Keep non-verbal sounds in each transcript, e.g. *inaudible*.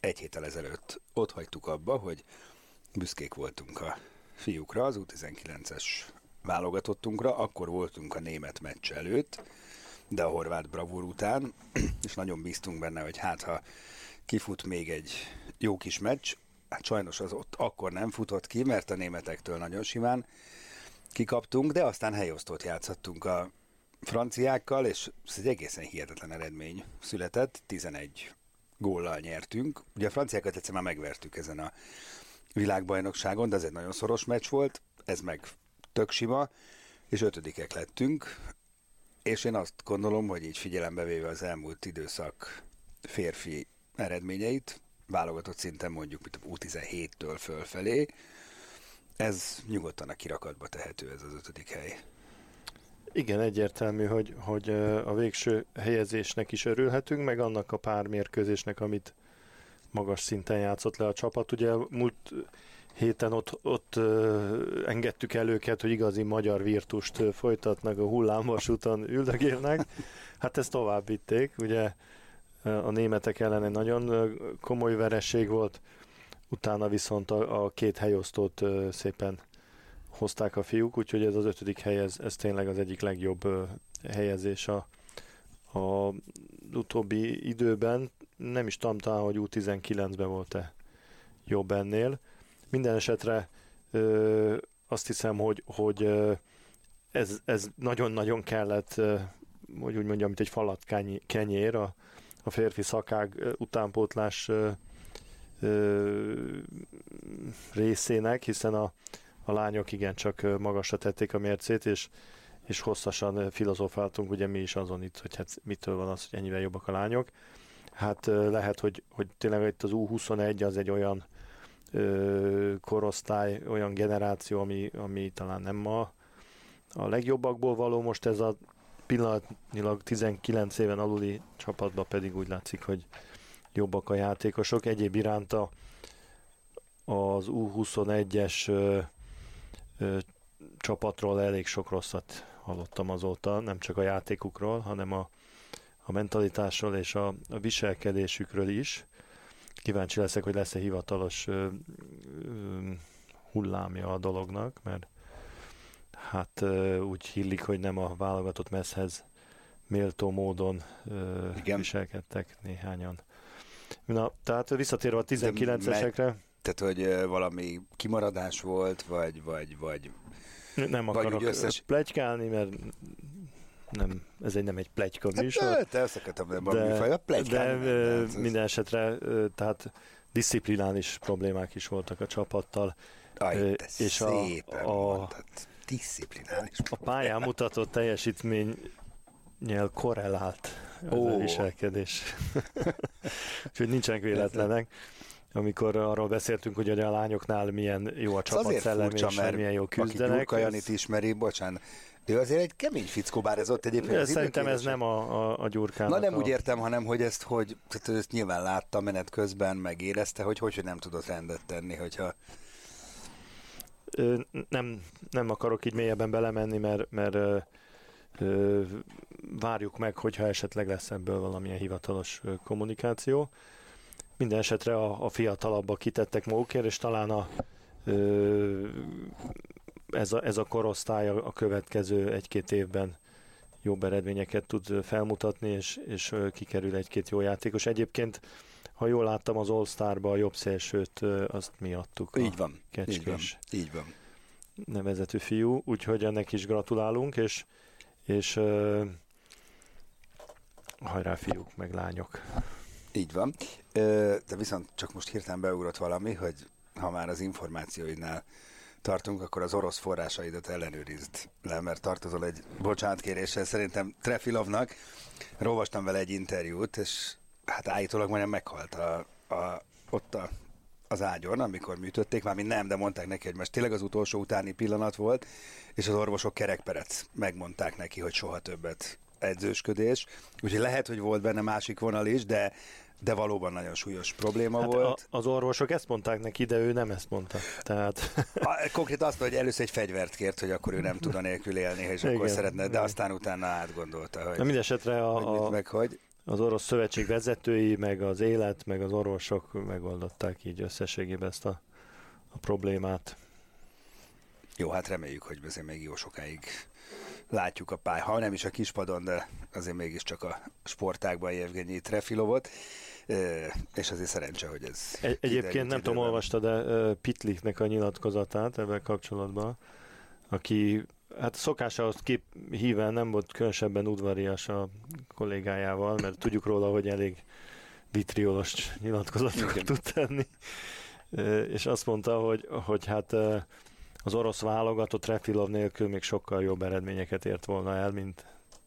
egy héttel ezelőtt ott hagytuk abba, hogy büszkék voltunk a fiúkra, az U19-es válogatottunkra, akkor voltunk a német meccs előtt, de a horvát bravúr után, *clears throat* és nagyon bíztunk benne, hogy hát ha kifut még egy jó kis meccs, hát sajnos az ott akkor nem futott ki, mert a németektől nagyon simán kikaptunk, de aztán helyosztót játszhattunk a franciákkal, és ez egy egészen hihetetlen eredmény született, 11 góllal nyertünk. Ugye a franciákat egyszer már megvertük ezen a világbajnokságon, de ez egy nagyon szoros meccs volt, ez meg tök sima, és ötödikek lettünk, és én azt gondolom, hogy így figyelembe véve az elmúlt időszak férfi eredményeit, válogatott szinten mondjuk mint U17-től fölfelé, ez nyugodtan a kirakatba tehető ez az ötödik hely. Igen, egyértelmű, hogy, hogy a végső helyezésnek is örülhetünk, meg annak a pár mérkőzésnek, amit magas szinten játszott le a csapat. Ugye múlt héten ott, ott engedtük el őket, hogy igazi magyar virtust folytatnak a hullámvasúton üldögélnek. Hát ezt tovább vitték, ugye a németek ellen egy nagyon komoly vereség volt, utána viszont a, a két helyosztót szépen hozták a fiúk, úgyhogy ez az ötödik hely, ez, ez tényleg az egyik legjobb helyezés a, a utóbbi időben. Nem is tudom talán, hogy U19-ben volt-e jobb ennél. Minden esetre ö, azt hiszem, hogy, hogy ez, ez nagyon-nagyon kellett, hogy úgy mondjam, mint egy falat kenyér a, a férfi szakág utánpótlás ö, ö, részének, hiszen a, a lányok igencsak magasra tették a mércét, és, és hosszasan filozofáltunk ugye mi is azon itt, hogy hát mitől van az, hogy ennyivel jobbak a lányok. Hát lehet, hogy, hogy tényleg itt az U21 az egy olyan ö, korosztály, olyan generáció, ami, ami talán nem a, a legjobbakból való. Most ez a pillanatnyilag 19 éven aluli csapatban pedig úgy látszik, hogy jobbak a játékosok. Egyéb iránta az U21-es ö, csapatról elég sok rosszat hallottam azóta, nem csak a játékukról, hanem a, a mentalitásról és a, a viselkedésükről is. Kíváncsi leszek, hogy lesz-e hivatalos ö, ö, hullámja a dolognak, mert hát ö, úgy hillik, hogy nem a válogatott messzhez méltó módon ö, Igen. viselkedtek néhányan. Na, tehát visszatérve a 19-esekre tehát, hogy valami kimaradás volt, vagy, vagy, vagy nem vagy akarok összes... plegykálni, mert nem, ez egy nem egy plegyka hát, műsor. Hát, te összekötöm, de, műfaj, a de nem, minden esetre, tehát disziplinális problémák is voltak a csapattal. Aj, és a, a, disziplinális a pályán mutatott teljesítmény korrelált oh. viselkedés. *laughs* Úgyhogy nincsenek véletlenek amikor arról beszéltünk, hogy a lányoknál milyen jó a csapatszellem, és mert milyen jó küzdenek. Aki Janit ismeri, bocsánat, ő azért egy kemény fickó, bár ez ott egyébként az Szerintem ez nem a, a, a gyurkának. Na nem a... úgy értem, hanem hogy ezt, hogy tehát ezt nyilván látta menet közben, megérezte, hogy hogy, hogy nem tudott rendet tenni, hogyha nem, nem akarok így mélyebben belemenni, mert, mert ö, ö, várjuk meg, hogyha esetleg lesz ebből valamilyen hivatalos kommunikáció. Minden esetre a, a fiatalabbak kitettek magukért, és talán a, ö, ez, a, ez a korosztály a, a következő egy-két évben jobb eredményeket tud felmutatni, és, és kikerül egy-két jó játékos. Egyébként, ha jól láttam, az All-Starba a jobb szélsőt, azt mi adtuk. Így van. Kecskés. Így van. Így van. Nevezetű fiú, úgyhogy ennek is gratulálunk, és, és uh, hajrá fiúk, meg lányok. Így van. De viszont csak most hirtelen beugrott valami, hogy ha már az információidnál tartunk, akkor az orosz forrásaidat ellenőrizd le, mert tartozol egy bocsánatkéréssel szerintem Trefilovnak. Rovastam vele egy interjút, és hát állítólag majdnem meghalt a, a, ott a, az ágyon, amikor műtötték, már nem, de mondták neki, hogy most tényleg az utolsó utáni pillanat volt, és az orvosok kerekperec megmondták neki, hogy soha többet edzősködés. Úgyhogy lehet, hogy volt benne másik vonal is, de de valóban nagyon súlyos probléma hát volt. A, az orvosok ezt mondták neki, de ő nem ezt mondta. Tehát... A, konkrét azt, hogy először egy fegyvert kért, hogy akkor ő nem tud nélkül élni, és igen, akkor szeretne, de igen. aztán utána átgondolta, hogy, Na mindesetre a, hogy mit, meg hogy. az orosz szövetség vezetői, meg az élet, meg az orvosok megoldották így összességében ezt a, a problémát. Jó, hát reméljük, hogy azért még jó sokáig látjuk a pály, ha nem is a kispadon, de azért mégiscsak a sportákban Jevgenyi Trefilovot. És azért szerencse, hogy ez... Egy, egyébként nem tudom, olvasta, de Pitliknek a nyilatkozatát ebben kapcsolatban, aki hát szokásához kép híven nem volt különösebben udvarias a kollégájával, mert tudjuk róla, hogy elég vitriolos nyilatkozatokat tud tenni. És azt mondta, hogy, hogy hát az orosz válogatott Refilov nélkül még sokkal jobb eredményeket ért volna el, mint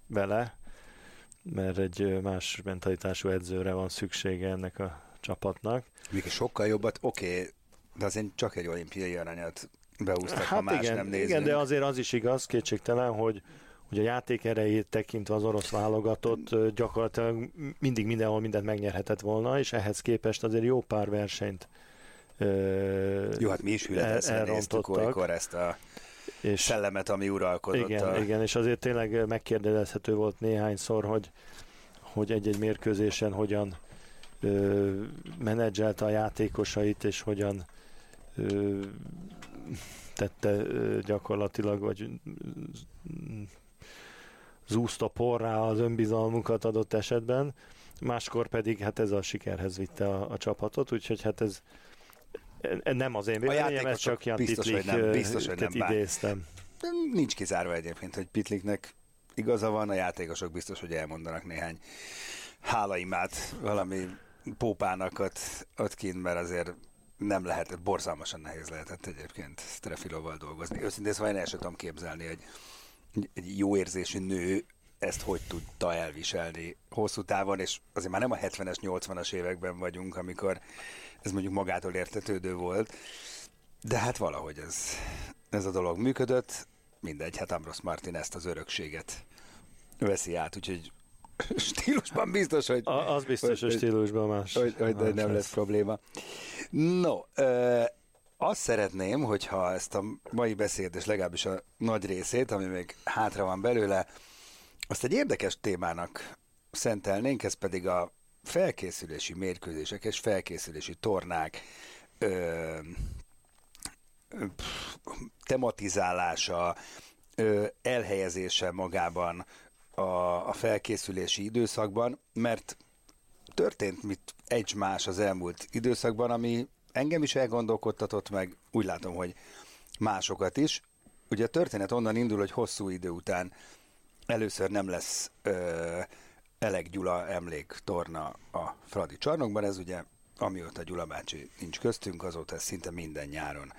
vele, mert egy más mentalitású edzőre van szüksége ennek a csapatnak. Még sokkal jobbat, oké, okay, de azért csak egy olimpiai aranyat beúztak, hát ha más igen, nem nézünk. Igen, de azért az is igaz, kétségtelen, hogy hogy a játék erejét tekintve az orosz válogatott gyakorlatilag mindig mindenhol mindent megnyerhetett volna, és ehhez képest azért jó pár versenyt jó, hát mi is hületesen néztük olykor ezt a és szellemet, ami uralkodott. Igen, a... igen, és azért tényleg megkérdezhető volt néhányszor, hogy, hogy egy-egy mérkőzésen hogyan ö, menedzselte a játékosait, és hogyan ö, tette ö, gyakorlatilag, vagy zúzta porrá az önbizalmukat adott esetben, máskor pedig hát ez a sikerhez vitte a, a csapatot, úgyhogy hát ez nem az én véleményem, ez csak Jan biztos, Pitlik, hogy nem, biztos, hogy nem idéztem. Nincs kizárva egyébként, hogy Pitliknek igaza van, a játékosok biztos, hogy elmondanak néhány hálaimát valami pópának ott, ott kint, mert azért nem lehetett, borzalmasan nehéz lehetett egyébként Strefiloval dolgozni. Őszintén szóval én el sem tudom képzelni, hogy egy jó érzésű nő ezt hogy tudta elviselni hosszú távon, és azért már nem a 70-es, 80-as években vagyunk, amikor ez mondjuk magától értetődő volt, de hát valahogy ez, ez a dolog működött, mindegy, hát Ambrose Martin ezt az örökséget veszi át, úgyhogy *laughs* stílusban biztos, hogy... A, az biztos, hogy, hogy stílusban más. Hogy, hogy más nem lesz. lesz probléma. No, ö, azt szeretném, hogyha ezt a mai beszédet, legalábbis a nagy részét, ami még hátra van belőle, azt egy érdekes témának szentelnénk, ez pedig a felkészülési mérkőzések és felkészülési tornák ö, tematizálása, ö, elhelyezése magában a, a felkészülési időszakban, mert történt mit egy más az elmúlt időszakban, ami engem is elgondolkodtatott meg, úgy látom, hogy másokat is. Ugye a történet onnan indul, hogy hosszú idő után először nem lesz ö, Elek Gyula emlék torna a Fradi csarnokban, ez ugye amióta Gyula bácsi nincs köztünk, azóta ez szinte minden nyáron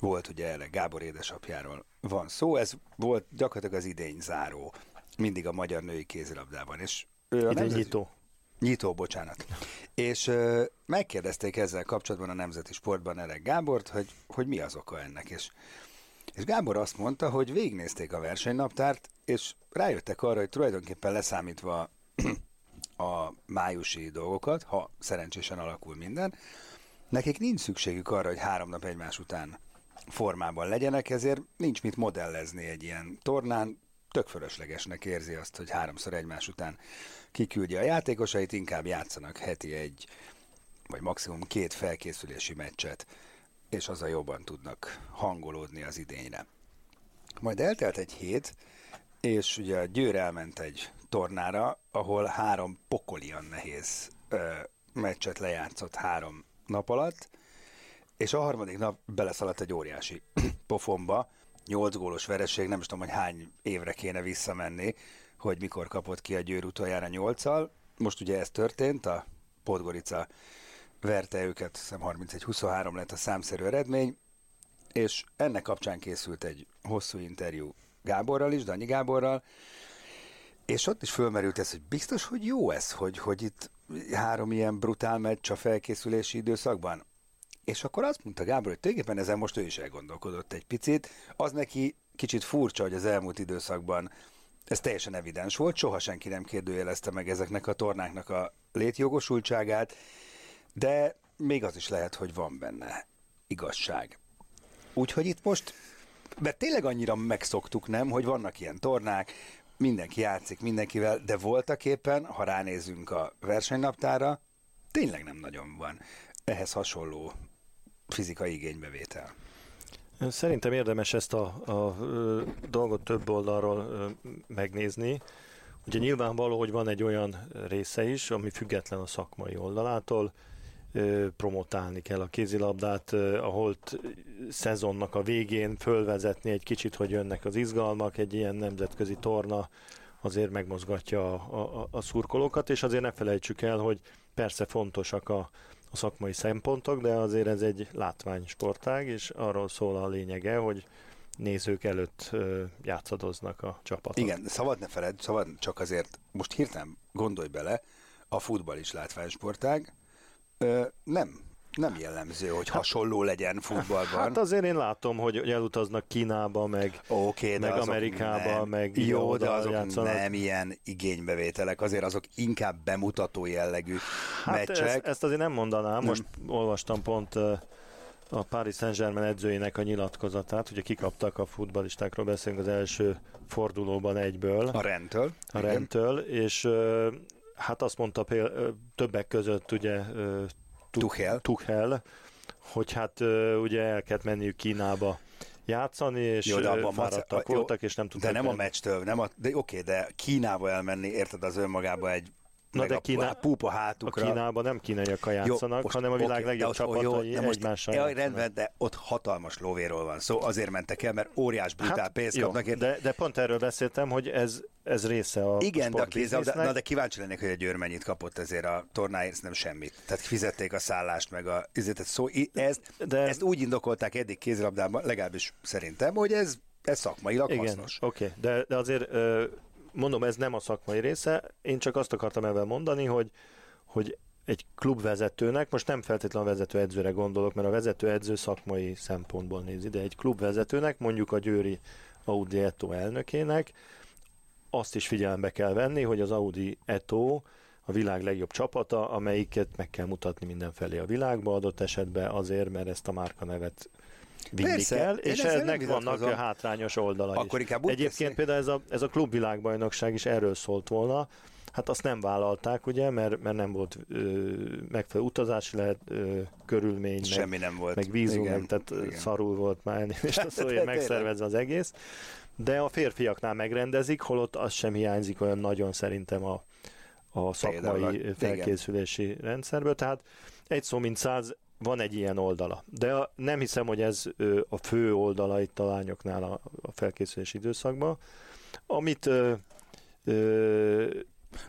volt ugye Elek Gábor édesapjáról van szó, ez volt gyakorlatilag az idény záró, mindig a magyar női kézilabdában, és ő a nemzeti... nyitó. Nyitó, bocsánat. És ö, megkérdezték ezzel kapcsolatban a Nemzeti Sportban Elek Gábort, hogy, hogy mi az oka ennek, és és Gábor azt mondta, hogy végignézték a versenynaptárt, és rájöttek arra, hogy tulajdonképpen leszámítva a májusi dolgokat, ha szerencsésen alakul minden, nekik nincs szükségük arra, hogy három nap egymás után formában legyenek, ezért nincs mit modellezni egy ilyen tornán, tök fölöslegesnek érzi azt, hogy háromszor egymás után kiküldi a játékosait, inkább játszanak heti egy, vagy maximum két felkészülési meccset, és az a jobban tudnak hangolódni az idényre. Majd eltelt egy hét, és ugye a Győr elment egy tornára, ahol három pokolian nehéz ö, meccset lejátszott három nap alatt, és a harmadik nap beleszaladt egy óriási *clears throat* pofonba, nyolc gólos vereség, nem is tudom, hogy hány évre kéne visszamenni, hogy mikor kapott ki a Győr utoljára nyolccal. Most ugye ez történt, a Podgorica verte őket, hiszem 31-23 lett a számszerű eredmény, és ennek kapcsán készült egy hosszú interjú Gáborral is, Danyi Gáborral, és ott is fölmerült ez, hogy biztos, hogy jó ez, hogy, hogy itt három ilyen brutál meccs a felkészülési időszakban. És akkor azt mondta Gábor, hogy tulajdonképpen ezen most ő is elgondolkodott egy picit. Az neki kicsit furcsa, hogy az elmúlt időszakban ez teljesen evidens volt, soha senki nem kérdőjelezte meg ezeknek a tornáknak a létjogosultságát, de még az is lehet, hogy van benne igazság. Úgyhogy itt most, mert tényleg annyira megszoktuk, nem, hogy vannak ilyen tornák, mindenki játszik mindenkivel, de voltak éppen, ha ránézünk a versenynaptára, tényleg nem nagyon van ehhez hasonló fizikai igénybevétel. Szerintem érdemes ezt a, a, a dolgot több oldalról megnézni. Ugye nyilvánvaló, hogy van egy olyan része is, ami független a szakmai oldalától, promotálni kell a kézilabdát, ahol szezonnak a végén fölvezetni egy kicsit, hogy jönnek az izgalmak, egy ilyen nemzetközi torna azért megmozgatja a, a, a szurkolókat, és azért ne felejtsük el, hogy persze fontosak a, a szakmai szempontok, de azért ez egy látványsportág, és arról szól a lényege, hogy nézők előtt játszadoznak a csapatok. Igen, szabad ne feled, szabad csak azért, most hirtelen gondolj bele, a futball is látványsportág, Ö, nem, nem jellemző, hogy hát, hasonló legyen futballban. Hát azért én látom, hogy elutaznak Kínába, meg, okay, meg Amerikába, nem, meg Jó, de azok játszanak. nem ilyen igénybevételek, azért azok inkább bemutató jellegű hát meccsek. Ezt, ezt azért nem mondanám, nem. most olvastam pont a Paris Saint-Germain edzőjének a nyilatkozatát, ugye kikaptak a futballistákról, beszélünk az első fordulóban egyből. A rendtől. A rendtől, és hát azt mondta például többek között ugye Tuchel. Tuchel, hogy hát ugye el kellett menniük Kínába játszani, és jó, de abban fáradtak mace... voltak, és nem tudtak. De nem a meccstől, nem a, de oké, de Kínába elmenni, érted, az önmagában egy Na de Kína, a pupa hátukra. A Kínában nem kínaiak játszanak, jó, most, hanem a világ okay, legjobb csapatai jó, egymással jaj, rendben, de ott hatalmas lóvéról van szó, azért mentek el, mert óriás brutál hát, pénzt jó, kapnak. De, de pont erről beszéltem, hogy ez, ez része a Igen, de, a kézzel, de, na, de kíváncsi lennék, hogy a Győr mennyit kapott ezért a tornáért, nem semmit. Tehát fizették a szállást, meg a ezért, szó, ezt, de, ezt úgy indokolták eddig kézilabdában, legalábbis szerintem, hogy ez, ez szakmailag Igen, hasznos. oké, okay, de, de azért mondom, ez nem a szakmai része, én csak azt akartam ebben mondani, hogy, hogy egy klubvezetőnek, most nem feltétlenül a vezetőedzőre gondolok, mert a vezetőedző szakmai szempontból nézi, de egy klubvezetőnek, mondjuk a Győri Audi Eto elnökének, azt is figyelembe kell venni, hogy az Audi Eto a világ legjobb csapata, amelyiket meg kell mutatni mindenfelé a világba, adott esetben azért, mert ezt a márka nevet vinni Persze, kell, és ennek vannak a hátrányos oldalai Akkor is. Egyébként például ez a, ez a klubvilágbajnokság is erről szólt volna, Hát azt nem vállalták, ugye, mert, mert nem volt ö, megfelelő utazási lehet, ö, körülmény, Semmi meg, nem volt. meg vízum, igen, meg, tehát igen. szarul volt már és *laughs* a szója megszervezve az egész. De a férfiaknál megrendezik, holott az sem hiányzik olyan nagyon szerintem a, a szakmai Például, felkészülési igen. rendszerből. Tehát egy szó mint száz, van egy ilyen oldala. De nem hiszem, hogy ez a fő oldala itt a lányoknál a, a felkészülési időszakban. Amit ö, ö,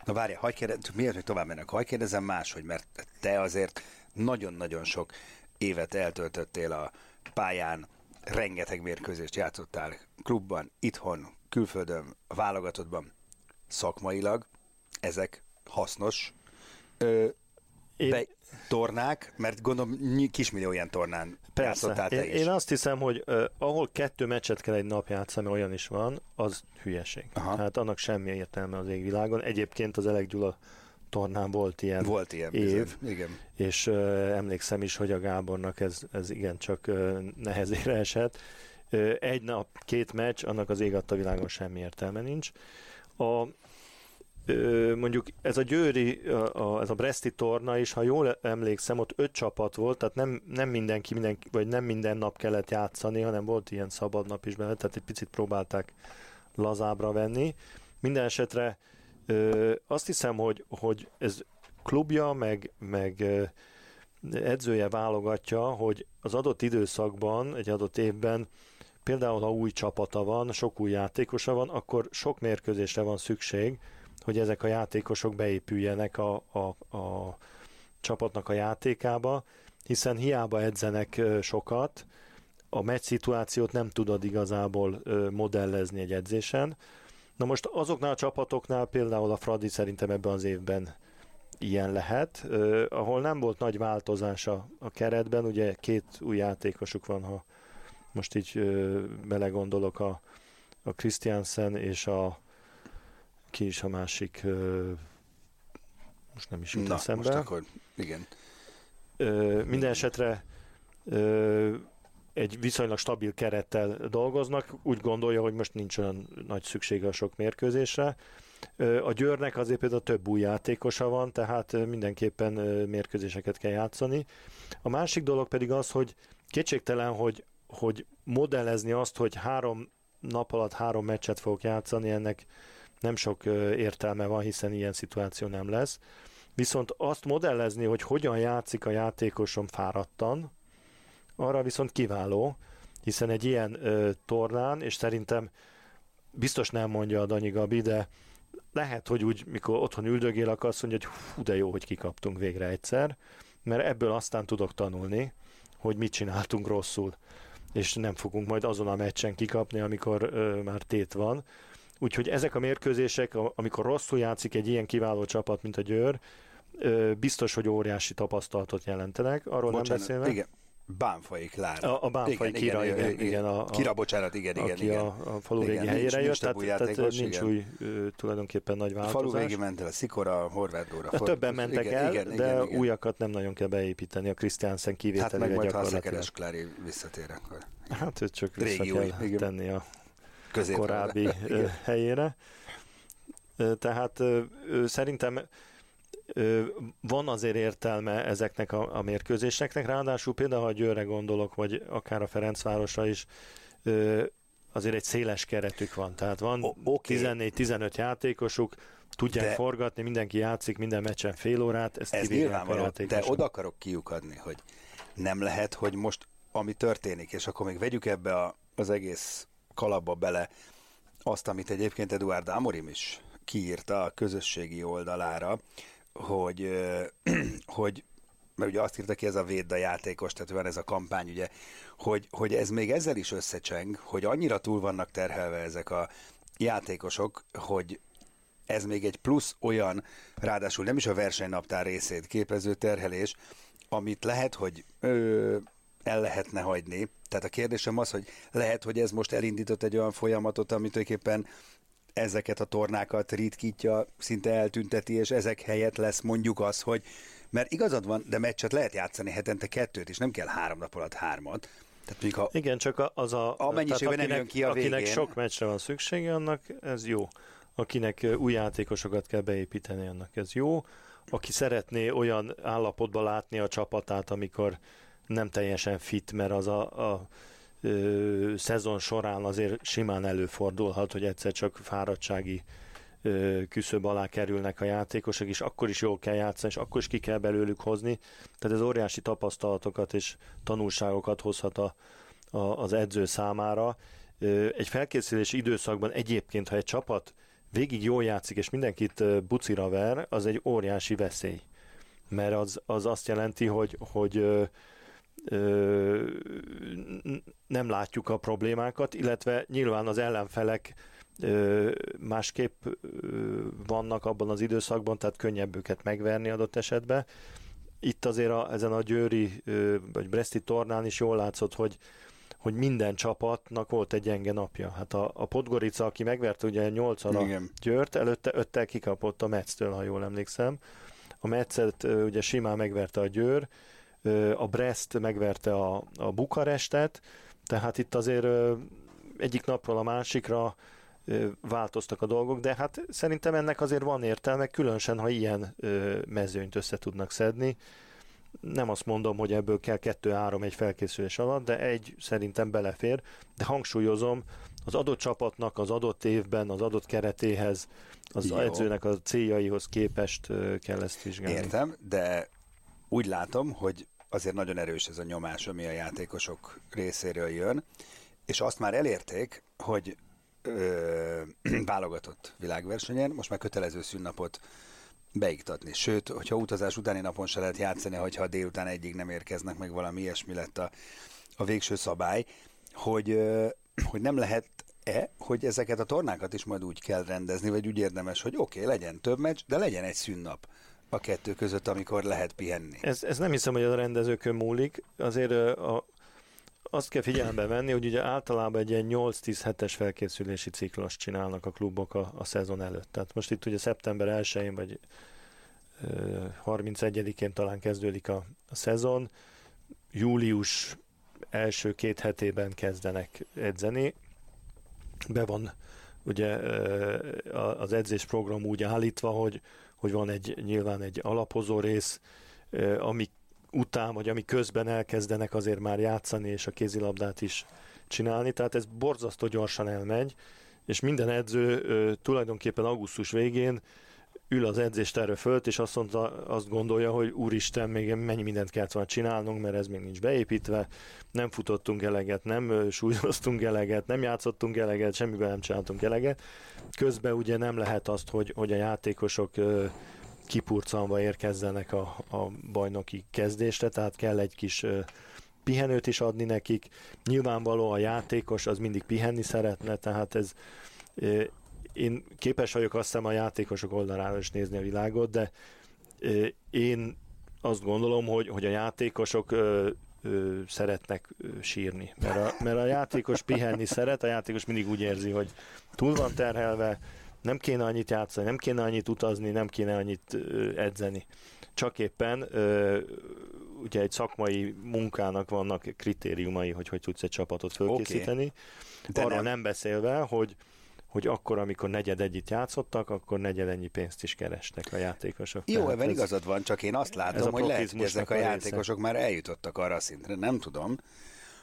Na várj, hagyj kérdez, miért, hogy tovább mennek, hagyj kérdezem máshogy, mert te azért nagyon-nagyon sok évet eltöltöttél a pályán, rengeteg mérkőzést játszottál klubban, itthon, külföldön, válogatottban, szakmailag, ezek hasznos ö, én... be, tornák, mert gondolom kismillió ilyen tornán Persze. én, én azt hiszem, hogy uh, ahol kettő meccset kell egy nap játszani, olyan is van, az hülyeség. Aha. Hát annak semmi értelme az égvilágon. Egyébként az Elek Gyula tornán volt ilyen, volt ilyen év, bizony. Igen. és uh, emlékszem is, hogy a Gábornak ez, ez igen csak uh, nehezére esett. Uh, egy nap, két meccs, annak az ég a világon semmi értelme nincs. A, mondjuk ez a győri, ez a Breszti torna is, ha jól emlékszem, ott öt csapat volt, tehát nem, nem mindenki, mindenki, vagy nem minden nap kellett játszani, hanem volt ilyen szabad nap is benne, tehát egy picit próbálták lazábra venni. Minden esetre ö, azt hiszem, hogy, hogy ez klubja, meg, meg edzője válogatja, hogy az adott időszakban, egy adott évben például ha új csapata van, sok új játékosa van, akkor sok mérkőzésre van szükség, hogy ezek a játékosok beépüljenek a, a, a csapatnak a játékába, hiszen hiába edzenek sokat, a meccs szituációt nem tudod igazából modellezni egy edzésen. Na most azoknál a csapatoknál például a Fradi szerintem ebben az évben ilyen lehet, ahol nem volt nagy változás a, keretben, ugye két új játékosuk van, ha most így belegondolok a, a Christiansen és a ki is a másik most nem is jut Na, eszembe. most akkor, igen. Ö, minden esetre ö, egy viszonylag stabil kerettel dolgoznak, úgy gondolja, hogy most nincs olyan nagy szüksége a sok mérkőzésre. A Győrnek azért például több új játékosa van, tehát mindenképpen mérkőzéseket kell játszani. A másik dolog pedig az, hogy kétségtelen, hogy, hogy modellezni azt, hogy három nap alatt három meccset fogok játszani, ennek nem sok értelme van, hiszen ilyen szituáció nem lesz. Viszont azt modellezni, hogy hogyan játszik a játékosom fáradtan, arra viszont kiváló, hiszen egy ilyen ö, tornán, és szerintem biztos nem mondja a Danyi Gabi, de lehet, hogy úgy, mikor otthon üldögél, akkor azt mondja, hogy hú, de jó, hogy kikaptunk végre egyszer, mert ebből aztán tudok tanulni, hogy mit csináltunk rosszul, és nem fogunk majd azon a meccsen kikapni, amikor ö, már tét van. Úgyhogy ezek a mérkőzések, amikor rosszul játszik egy ilyen kiváló csapat, mint a Győr, biztos, hogy óriási tapasztalatot jelentenek, arról Bocsánat, nem beszélve. Igen. Bánfai Klára. A, a Bánfai igen, Kira, igen, igen, igen, a, a, Kira, bocsánat, igen, igen, igen. A, a falu végi helyére nincs, jött, tehát, játékos, tehát nincs igen. új tulajdonképpen nagy változás. A falu végi ment el, a Szikora, a Horváth Dóra. For... Többen mentek igen, el, igen, de igen, igen. újakat nem nagyon kell beépíteni, a Krisztiánsen kivételével Hát meg majd, ha a Szekeres Klári visszatér, akkor... Hát őt csak vissza Régi kell új, tenni a Középre. korábbi *laughs* helyére. Tehát szerintem van azért értelme ezeknek a, a mérkőzéseknek, ráadásul például, ha Győre gondolok, vagy akár a Ferencvárosra is, azért egy széles keretük van, tehát van okay. 14-15 játékosuk, tudják de, forgatni, mindenki játszik minden meccsen fél órát, ezt ez nyilvánvaló, de oda akarok kiukadni, hogy nem lehet, hogy most ami történik, és akkor még vegyük ebbe a, az egész kalapba bele azt, amit egyébként Eduard Amorim is kiírta a közösségi oldalára, hogy, *clears throat* hogy mert ugye azt írta ki ez a védd a játékos, tehát van ez a kampány, ugye, hogy, hogy ez még ezzel is összecseng, hogy annyira túl vannak terhelve ezek a játékosok, hogy ez még egy plusz olyan, ráadásul nem is a versenynaptár részét képező terhelés, amit lehet, hogy ö, el lehetne hagyni. Tehát a kérdésem az, hogy lehet, hogy ez most elindított egy olyan folyamatot, amit tulajdonképpen ezeket a tornákat ritkítja, szinte eltünteti, és ezek helyett lesz mondjuk az, hogy mert igazad van, de meccset lehet játszani hetente kettőt, és nem kell három nap alatt hármat. Tehát ha Igen, csak az a... Amennyiségben nem jön ki a akinek végén. sok meccsre van szüksége, annak ez jó. Akinek új játékosokat kell beépíteni, annak ez jó. Aki szeretné olyan állapotba látni a csapatát, amikor nem teljesen fit, mert az a, a ö, szezon során azért simán előfordulhat, hogy egyszer csak fáradtsági ö, küszöb alá kerülnek a játékosok, és akkor is jól kell játszani, és akkor is ki kell belőlük hozni. Tehát ez óriási tapasztalatokat és tanulságokat hozhat a, a, az edző számára. Ö, egy felkészülési időszakban egyébként, ha egy csapat végig jól játszik, és mindenkit bucira ver, az egy óriási veszély. Mert az, az azt jelenti, hogy, hogy nem látjuk a problémákat, illetve nyilván az ellenfelek másképp vannak abban az időszakban, tehát könnyebb őket megverni adott esetben. Itt azért a, ezen a Győri vagy Breszti tornán is jól látszott, hogy, hogy minden csapatnak volt egy gyenge napja. Hát a, a Podgorica, aki megverte ugye 8 a Győrt, előtte 5 kikapott a Metz-től, ha jól emlékszem. A Metzet ugye simán megverte a Győr, a Brest megverte a, a Bukarestet, tehát itt azért egyik napról a másikra változtak a dolgok, de hát szerintem ennek azért van értelme, különösen, ha ilyen mezőnyt össze tudnak szedni. Nem azt mondom, hogy ebből kell kettő-három egy felkészülés alatt, de egy szerintem belefér, de hangsúlyozom, az adott csapatnak az adott évben, az adott keretéhez, az Jó. edzőnek a céljaihoz képest kell ezt vizsgálni. Értem, de úgy látom, hogy azért nagyon erős ez a nyomás, ami a játékosok részéről jön, és azt már elérték, hogy ö, *clears throat* válogatott világversenyen, most már kötelező szünnapot beiktatni. Sőt, hogyha utazás utáni napon se lehet játszani, hogyha délután egyig nem érkeznek, meg valami ilyesmi lett a, a végső szabály, hogy, ö, hogy nem lehet E, hogy ezeket a tornákat is majd úgy kell rendezni, vagy úgy érdemes, hogy oké, okay, legyen több meccs, de legyen egy szünnap a kettő között, amikor lehet pihenni. Ez, ez nem hiszem, hogy a rendezőkön múlik. Azért a, azt kell figyelembe venni, hogy ugye általában egy ilyen 8-10 hetes felkészülési ciklus csinálnak a klubok a, a szezon előtt. Tehát most itt ugye szeptember 1-én vagy 31-én talán kezdődik a, a szezon, július első két hetében kezdenek edzeni. Be van ugye az edzésprogram úgy állítva, hogy, hogy van egy nyilván egy alapozó rész, ami után, vagy ami közben elkezdenek azért már játszani, és a kézilabdát is csinálni, tehát ez borzasztó gyorsan elmegy, és minden edző tulajdonképpen augusztus végén ül az edzésterve fölt, és azt, mondta, azt gondolja, hogy úristen, még mennyi mindent kellett volna csinálnunk, mert ez még nincs beépítve, nem futottunk eleget, nem súlyoztunk eleget, nem játszottunk eleget, semmiben nem csináltunk eleget. Közben ugye nem lehet azt, hogy, hogy a játékosok kipurcanva érkezzenek a, a bajnoki kezdésre, tehát kell egy kis pihenőt is adni nekik. Nyilvánvaló a játékos az mindig pihenni szeretne, tehát ez én képes vagyok azt hiszem a játékosok oldalára is nézni a világot, de én azt gondolom, hogy, hogy a játékosok ö, ö, szeretnek ö, sírni. Mert a, mert a játékos pihenni szeret, a játékos mindig úgy érzi, hogy túl van terhelve, nem kéne annyit játszani, nem kéne annyit utazni, nem kéne annyit ö, edzeni. Csak éppen ö, ugye egy szakmai munkának vannak kritériumai, hogy hogy tudsz egy csapatot fölkészíteni. Okay. Arra nem... nem beszélve, hogy hogy akkor, amikor negyed egyit játszottak, akkor negyed ennyi pénzt is keresnek a játékosok. Jó, ebben igazad van, csak én azt látom, hogy lehet, hogy ezek a, a játékosok már eljutottak arra a szintre, nem tudom,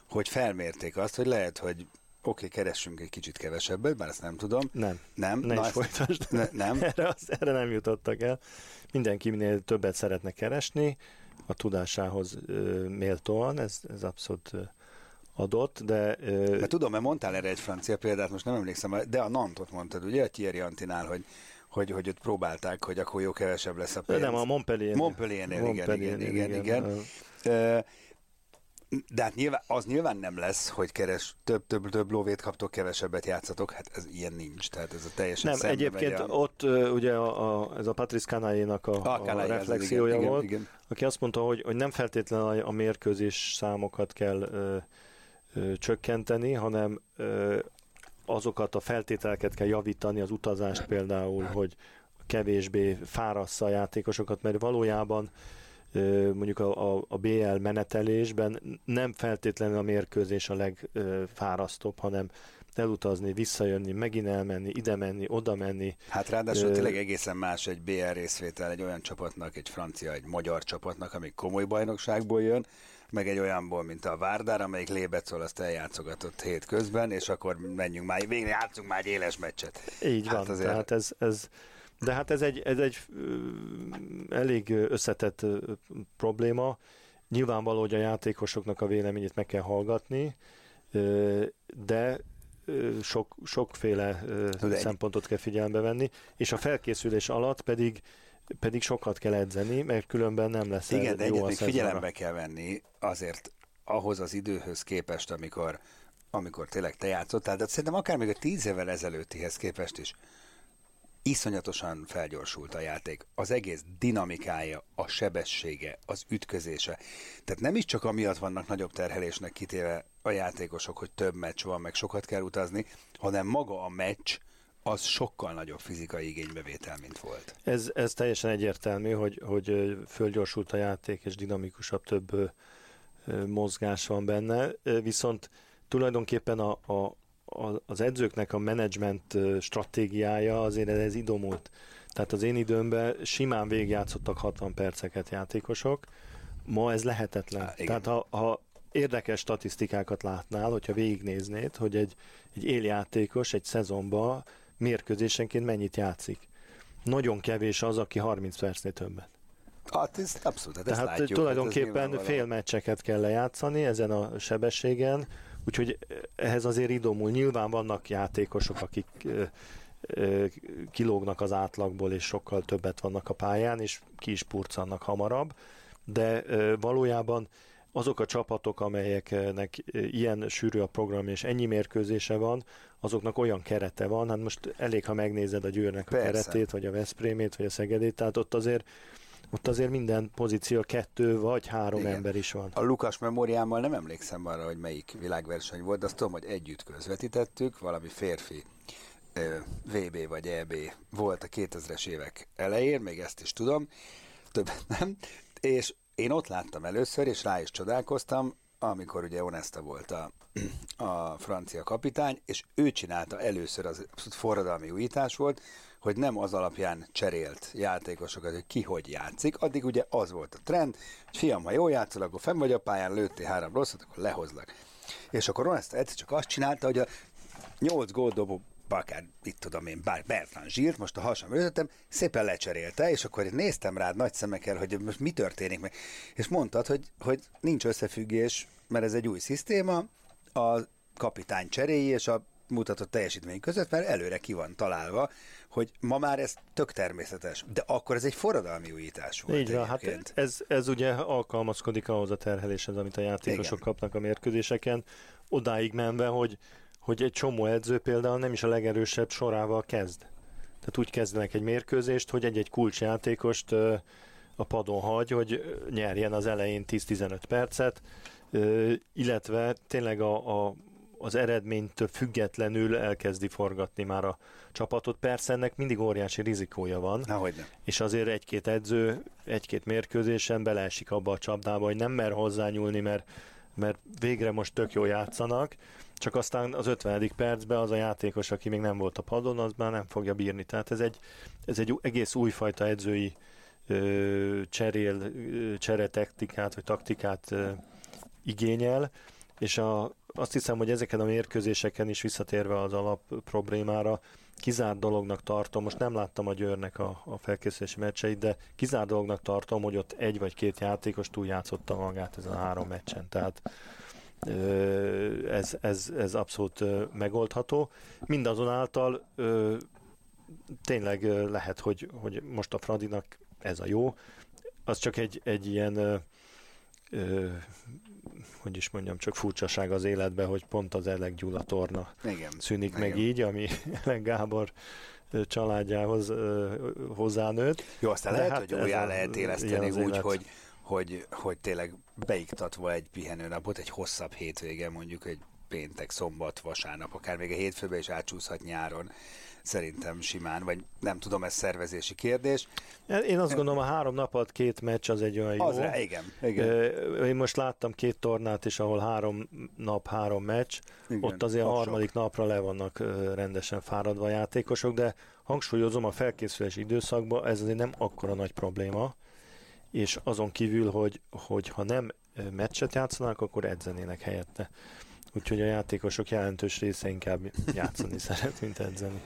hogy felmérték azt, hogy lehet, hogy oké, okay, keressünk egy kicsit kevesebbet, bár ezt nem tudom. Nem. Nem? Ne Na, is folytasd. Ne, nem? *laughs* erre, az, erre nem jutottak el. Mindenki minél többet szeretne keresni, a tudásához ö, méltóan, ez, ez abszolút ö, adott, de... Mert tudom, mert mondtál erre egy francia példát, most nem emlékszem, de a Nantot mondtad, ugye, a Thierry Antinál, hogy hogy, hogy ott próbálták, hogy akkor jó kevesebb lesz a pénz. Nem, a Montpellier. Montpellier-nél, igen, igen, igen, igen, igen. igen. De hát nyilván, az nyilván nem lesz, hogy keres több, több, több lóvét kaptok, kevesebbet játszatok, hát ez ilyen nincs, tehát ez a teljesen Nem, egyébként a... ott ugye a, a, ez a Patrice Kanájénak a, a, a reflexiója igen, volt, igen, igen. aki azt mondta, hogy, hogy nem feltétlenül a, mérkőzés számokat kell uh, ö, csökkenteni, hanem ö, azokat a feltételeket kell javítani, az utazást például, hogy kevésbé fárassza a játékosokat, mert valójában mondjuk a, a, a BL menetelésben nem feltétlenül a mérkőzés a legfárasztóbb, hanem elutazni, visszajönni, megint elmenni, ide menni, oda menni. Hát ráadásul tényleg egészen más egy BL részvétel egy olyan csapatnak, egy francia, egy magyar csapatnak, ami komoly bajnokságból jön, meg egy olyanból, mint a Várdár, amelyik Lébecol azt eljátszogatott hét közben, és akkor menjünk már, végre játszunk már egy éles meccset. Így hát van, azért... tehát ez, ez, de hát ez egy, ez egy elég összetett probléma. Nyilvánvaló, hogy a játékosoknak a véleményét meg kell hallgatni, de sok, sokféle de szempontot kell figyelembe venni, és a felkészülés alatt pedig pedig sokat kell edzeni, mert különben nem lesz Igen, de egyet még figyelembe kell venni azért ahhoz az időhöz képest, amikor, amikor tényleg te játszottál, de szerintem akár még a tíz évvel ezelőttihez képest is iszonyatosan felgyorsult a játék. Az egész dinamikája, a sebessége, az ütközése. Tehát nem is csak amiatt vannak nagyobb terhelésnek kitéve a játékosok, hogy több meccs van, meg sokat kell utazni, hanem maga a meccs az sokkal nagyobb fizikai igénybevétel, mint volt. Ez, ez teljesen egyértelmű, hogy, hogy fölgyorsult a játék, és dinamikusabb több mozgás van benne, viszont tulajdonképpen a, a, az edzőknek a menedzsment stratégiája azért ez idomult. Tehát az én időmben simán végigjátszottak 60 perceket játékosok, Ma ez lehetetlen. Há, igen. Tehát ha, ha érdekes statisztikákat látnál, hogyha végignéznéd, hogy egy, egy éljátékos egy szezonban mérkőzésenként mennyit játszik. Nagyon kevés az, aki 30 percnél többet. Hát ez abszolút, hát ezt Tehát látjuk, tulajdonképpen hát ez fél meccseket kell lejátszani ezen a sebességen, úgyhogy ehhez azért idomul. Nyilván vannak játékosok, akik kilógnak az átlagból, és sokkal többet vannak a pályán, és ki is purcannak hamarabb, de valójában azok a csapatok, amelyeknek ö, ilyen sűrű a program és ennyi mérkőzése van, azoknak olyan kerete van, hát most elég, ha megnézed a Győrnek a Persze. keretét, vagy a Veszprémét, vagy a Szegedét, tehát ott azért ott azért minden pozíció kettő vagy három Igen. ember is van. A Lukas memóriámmal nem emlékszem arra, hogy melyik világverseny volt, de azt tudom, hogy együtt közvetítettük, valami férfi VB vagy EB volt a 2000-es évek elején, még ezt is tudom, többet nem, és én ott láttam először, és rá is csodálkoztam, amikor ugye Onesta volt a, a francia kapitány, és ő csinálta először, az abszolút forradalmi újítás volt, hogy nem az alapján cserélt játékosokat, hogy ki hogy játszik, addig ugye az volt a trend, hogy fiam, ha jól játszol, akkor fenn vagy a pályán, lőttél három rosszat, akkor lehozlak. És akkor Onesta egyszer csak azt csinálta, hogy a nyolc góldobó akár, itt tudom én, bár Bertrand Zsilt, most a hasam előttem, szépen lecserélte, és akkor néztem rád nagy szemekkel, hogy most mi történik meg. És mondtad, hogy, hogy nincs összefüggés, mert ez egy új szisztéma, a kapitány cseréi és a mutatott teljesítmény között, mert előre ki van találva, hogy ma már ez tök természetes, de akkor ez egy forradalmi újítás volt Így van, hát ez, ez ugye alkalmazkodik ahhoz a terheléshez, amit a játékosok Igen. kapnak a mérkőzéseken, odáig menve, hogy, hogy egy csomó edző például nem is a legerősebb sorával kezd. Tehát úgy kezdenek egy mérkőzést, hogy egy-egy kulcsjátékost a padon hagy, hogy nyerjen az elején 10-15 percet, illetve tényleg a, a, az eredménytől függetlenül elkezdi forgatni már a csapatot. Persze ennek mindig óriási rizikója van, Nahogy nem. és azért egy-két edző egy-két mérkőzésen beleesik abba a csapdába, hogy nem mer hozzányúlni, mert, mert végre most tök jól játszanak, csak aztán az 50. percben az a játékos, aki még nem volt a padon, az már nem fogja bírni. Tehát ez egy, ez egy egész újfajta edzői ö, cserél, ö, cseretektikát, vagy taktikát ö, igényel, és a, azt hiszem, hogy ezeken a mérkőzéseken is visszatérve az alap problémára, kizárt dolognak tartom, most nem láttam a Győrnek a, a felkészülési meccseit, de kizárt dolognak tartom, hogy ott egy vagy két játékos túljátszotta magát ezen a három meccsen. Tehát ez, ez, ez abszolút megoldható. Mindazonáltal tényleg lehet, hogy, hogy most a Fradinak ez a jó. Az csak egy, egy ilyen ö, hogy is mondjam, csak furcsaság az életben, hogy pont az Elek Gyula torna Igen. szűnik Igen. meg így, ami *laughs* Elek Gábor családjához ö, hozzánőtt. Jó, aztán De lehet, hát hogy újjá lehet éleszteni úgy, hogy, hogy, hogy tényleg beiktatva egy pihenőnapot, egy hosszabb hétvége, mondjuk egy péntek, szombat, vasárnap, akár még a hétfőbe is átsúszhat nyáron, szerintem simán, vagy nem tudom, ez szervezési kérdés. Én azt gondolom, a három napat két meccs az egy olyan jó. Az igen, igen. Én most láttam két tornát is, ahol három nap, három meccs. Igen, Ott azért a sok. harmadik napra le vannak rendesen fáradva a játékosok, de hangsúlyozom a felkészülési időszakban ez azért nem akkora nagy probléma, és azon kívül, hogy, hogy ha nem meccset játszanak, akkor edzenének helyette. Úgyhogy a játékosok jelentős része inkább játszani *laughs* szeret, mint edzeni.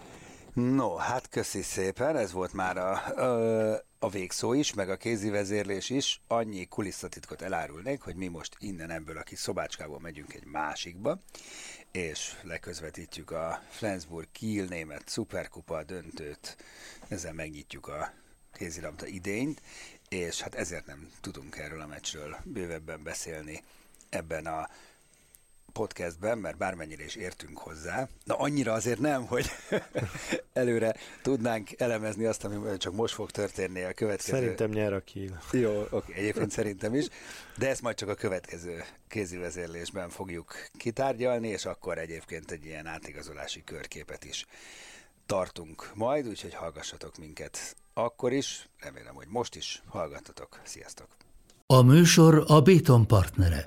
No, hát köszi szépen, ez volt már a, a, a végszó is, meg a kézi vezérlés is. Annyi kulisszatitkot elárulnék, hogy mi most innen ebből a kis szobácskából megyünk egy másikba, és leközvetítjük a Flensburg Kiel német szuperkupa döntőt, ezzel megnyitjuk a kézilabda idényt, és hát ezért nem tudunk erről a meccsről bővebben beszélni ebben a podcastben, mert bármennyire is értünk hozzá, na annyira azért nem, hogy *laughs* előre tudnánk elemezni azt, ami csak most fog történni a következő... Szerintem nyer a Kiel. Jó, oké, egyébként szerintem is, de ezt majd csak a következő kézivezérlésben fogjuk kitárgyalni, és akkor egyébként egy ilyen átigazolási körképet is tartunk majd, úgyhogy hallgassatok minket akkor is, remélem, hogy most is hallgattatok. Sziasztok! A műsor a Béton partnere.